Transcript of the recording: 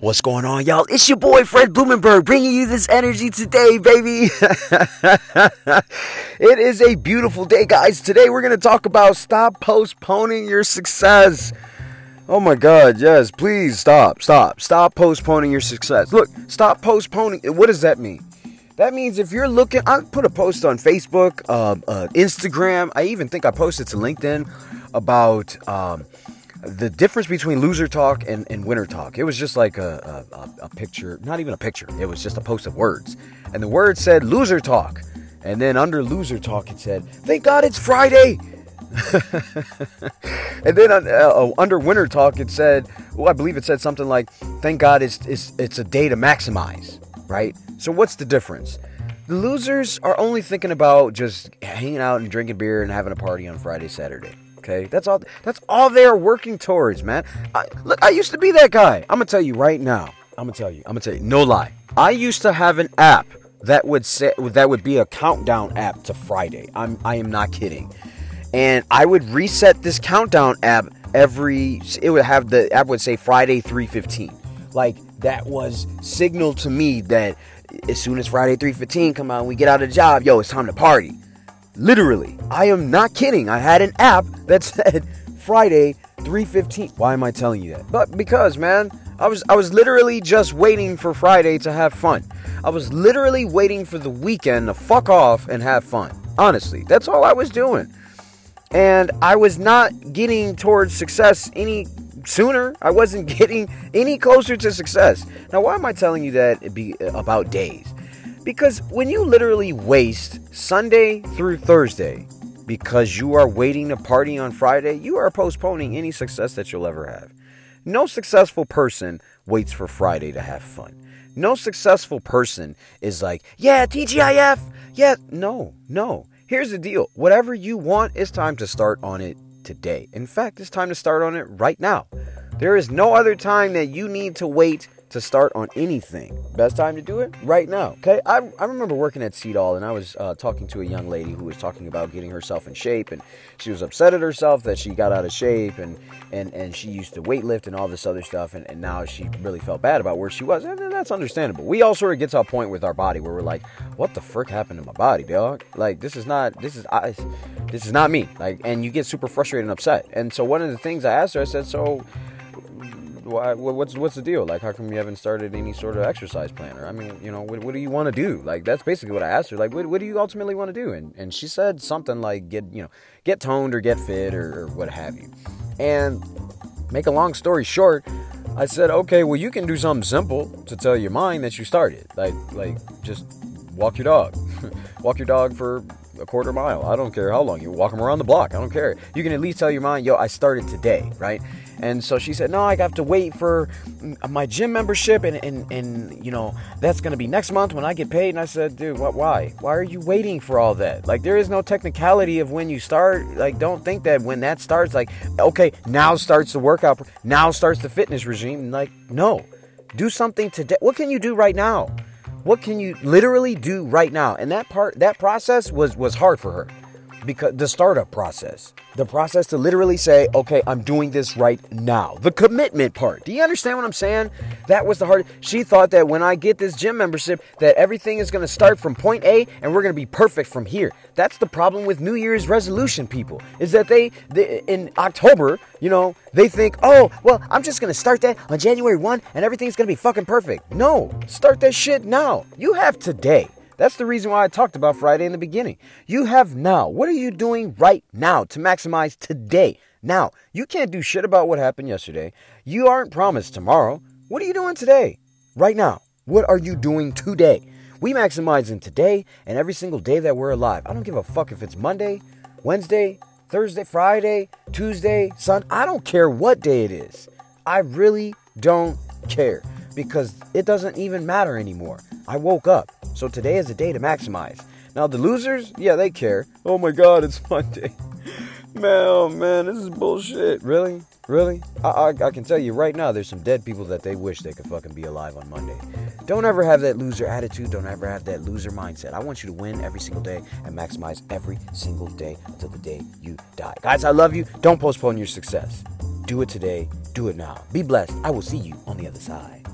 What's going on, y'all? It's your boy Fred Blumenberg bringing you this energy today, baby. it is a beautiful day, guys. Today we're going to talk about stop postponing your success. Oh my God, yes, please stop, stop, stop postponing your success. Look, stop postponing. What does that mean? That means if you're looking, I put a post on Facebook, uh, uh, Instagram. I even think I posted to LinkedIn about. Um, the difference between loser talk and, and winner talk. It was just like a, a, a, picture, not even a picture, it was just a post of words. And the word said loser talk. And then under loser talk, it said, Thank God it's Friday. and then uh, uh, under winner talk, it said, well, I believe it said something like, Thank God it's, it's, it's a day to maximize, right? So what's the difference? The losers are only thinking about just hanging out and drinking beer and having a party on Friday, Saturday. Okay, that's all. That's all they're working towards, man. I, look, I used to be that guy. I'm gonna tell you right now. I'm gonna tell you. I'm gonna tell you. No lie. I used to have an app that would say that would be a countdown app to Friday. I'm. I am not kidding. And I would reset this countdown app every. It would have the app would say Friday 3:15. Like that was signal to me that as soon as Friday 3:15 come out, we get out of the job. Yo, it's time to party. Literally, I am not kidding. I had an app that said Friday 3:15. Why am I telling you that? But because, man, I was I was literally just waiting for Friday to have fun. I was literally waiting for the weekend to fuck off and have fun. Honestly, that's all I was doing. And I was not getting towards success any sooner. I wasn't getting any closer to success. Now, why am I telling you that be about days? Because when you literally waste Sunday through Thursday because you are waiting to party on Friday, you are postponing any success that you'll ever have. No successful person waits for Friday to have fun. No successful person is like, yeah, TGIF. Yeah, no, no. Here's the deal whatever you want, it's time to start on it today. In fact, it's time to start on it right now. There is no other time that you need to wait to start on anything. Best time to do it right now. Okay, I, I remember working at Cedal and I was uh, talking to a young lady who was talking about getting herself in shape, and she was upset at herself that she got out of shape and and and she used to weightlift and all this other stuff, and, and now she really felt bad about where she was, and that's understandable. We all sort of get to a point with our body where we're like, what the frick happened to my body, dog? Like this is not this is I, this is not me. Like, and you get super frustrated and upset. And so one of the things I asked her, I said, so why, what's what's the deal? Like, how come you haven't started any sort of exercise plan? Or I mean, you know, what, what do you want to do? Like, that's basically what I asked her. Like, what, what do you ultimately want to do? And and she said something like, get you know, get toned or get fit or, or what have you. And make a long story short, I said, okay, well, you can do something simple to tell your mind that you started. Like, like just walk your dog, walk your dog for a quarter mile. I don't care how long you walk them around the block. I don't care. You can at least tell your mind, yo, I started today, right? And so she said, no, I have to wait for my gym membership, and and and you know that's gonna be next month when I get paid. And I said, dude, what? Why? Why are you waiting for all that? Like there is no technicality of when you start. Like don't think that when that starts, like okay, now starts the workout, now starts the fitness regime. Like no, do something today. What can you do right now? What can you literally do right now? And that part, that process was was hard for her because the startup process, the process to literally say, okay, I'm doing this right now. The commitment part. Do you understand what I'm saying? That was the hard. She thought that when I get this gym membership, that everything is going to start from point A and we're going to be perfect from here. That's the problem with New Year's resolution people is that they, they in October, you know, they think, oh, well, I'm just going to start that on January 1 and everything's going to be fucking perfect. No, start that shit now. You have today. That's the reason why I talked about Friday in the beginning. You have now. What are you doing right now to maximize today? Now, you can't do shit about what happened yesterday. You aren't promised tomorrow. What are you doing today? Right now. What are you doing today? We maximize in today and every single day that we're alive. I don't give a fuck if it's Monday, Wednesday, Thursday, Friday, Tuesday, Sun. I don't care what day it is. I really don't care because it doesn't even matter anymore. I woke up. So today is a day to maximize. Now the losers, yeah, they care. Oh my god, it's Monday. man, oh man, this is bullshit. Really? Really? I, I, I, can tell you right now, there's some dead people that they wish they could fucking be alive on Monday. Don't ever have that loser attitude. Don't ever have that loser mindset. I want you to win every single day and maximize every single day until the day you die. Guys, I love you. Don't postpone your success. Do it today. Do it now. Be blessed. I will see you on the other side.